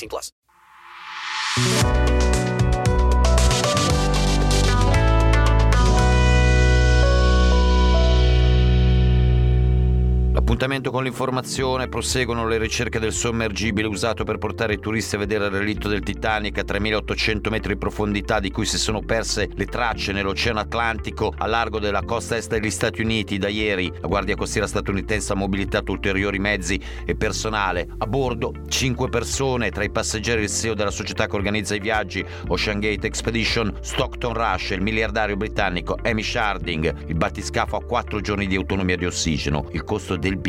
18 plus. L'appuntamento con l'informazione proseguono le ricerche del sommergibile usato per portare i turisti a vedere il relitto del Titanic a 3800 metri di profondità di cui si sono perse le tracce nell'Oceano Atlantico a largo della costa est degli Stati Uniti. Da ieri la Guardia Costiera statunitense ha mobilitato ulteriori mezzi e personale. A bordo 5 persone, tra i passeggeri il CEO della società che organizza i viaggi Ocean Gate Expedition, Stockton Rush e il miliardario britannico Amy Sharding. Il battiscafo ha 4 giorni di autonomia di ossigeno. Il costo del biglietto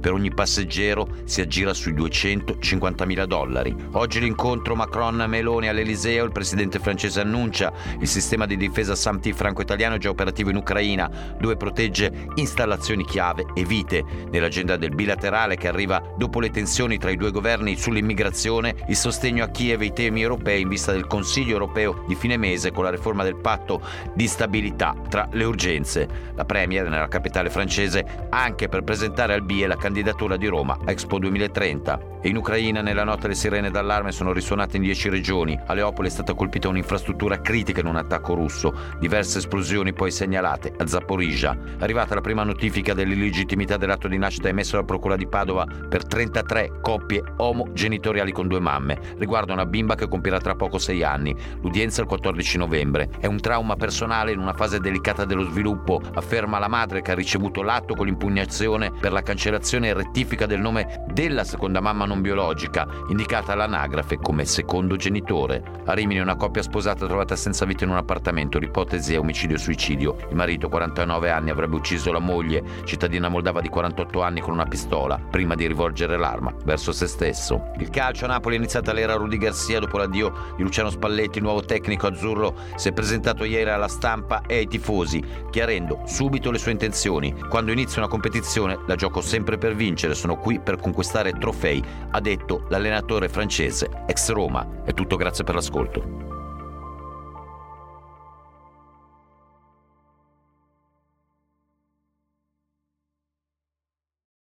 per ogni passeggero si aggira sui 250 mila dollari. Oggi l'incontro Macron-Meloni all'Eliseo, il presidente francese annuncia il sistema di difesa SAMT franco-italiano già operativo in Ucraina, dove protegge installazioni chiave e vite. Nell'agenda del bilaterale che arriva dopo le tensioni tra i due governi sull'immigrazione, il sostegno a Kiev e i temi europei in vista del Consiglio europeo di fine mese con la riforma del patto di stabilità tra le urgenze. La Premier nella capitale francese anche per presentare al BIE la candidatura di Roma a Expo 2030. E in Ucraina nella notte le sirene d'allarme sono risuonate in 10 regioni. A Leopoli è stata colpita un'infrastruttura critica in un attacco russo. Diverse esplosioni poi segnalate a Zaporizhia. È arrivata la prima notifica dell'illegittimità dell'atto di nascita emesso dalla Procura di Padova per 33 coppie omogenitoriali con due mamme. Riguarda una bimba che compirà tra poco 6 anni. L'udienza il 14 novembre. È un trauma personale in una fase delicata dello sviluppo, afferma la madre che ha ricevuto l'atto con l'impugnazione per la cancellazione e rettifica del nome della seconda mamma non biologica, indicata all'anagrafe come secondo genitore. A Rimini una coppia sposata trovata senza vita in un appartamento, l'ipotesi è omicidio-suicidio. Il marito, 49 anni, avrebbe ucciso la moglie, cittadina moldava di 48 anni, con una pistola, prima di rivolgere l'arma verso se stesso. Il calcio a Napoli è iniziata l'era Rudy Garcia dopo l'addio di Luciano Spalletti, il nuovo tecnico azzurro, si è presentato ieri alla stampa e ai tifosi, chiarendo subito le sue intenzioni. Quando inizia una competizione la gioco sempre per vincere, sono qui per conquistare trofei, ha detto l'allenatore francese ex Roma. È tutto grazie per l'ascolto.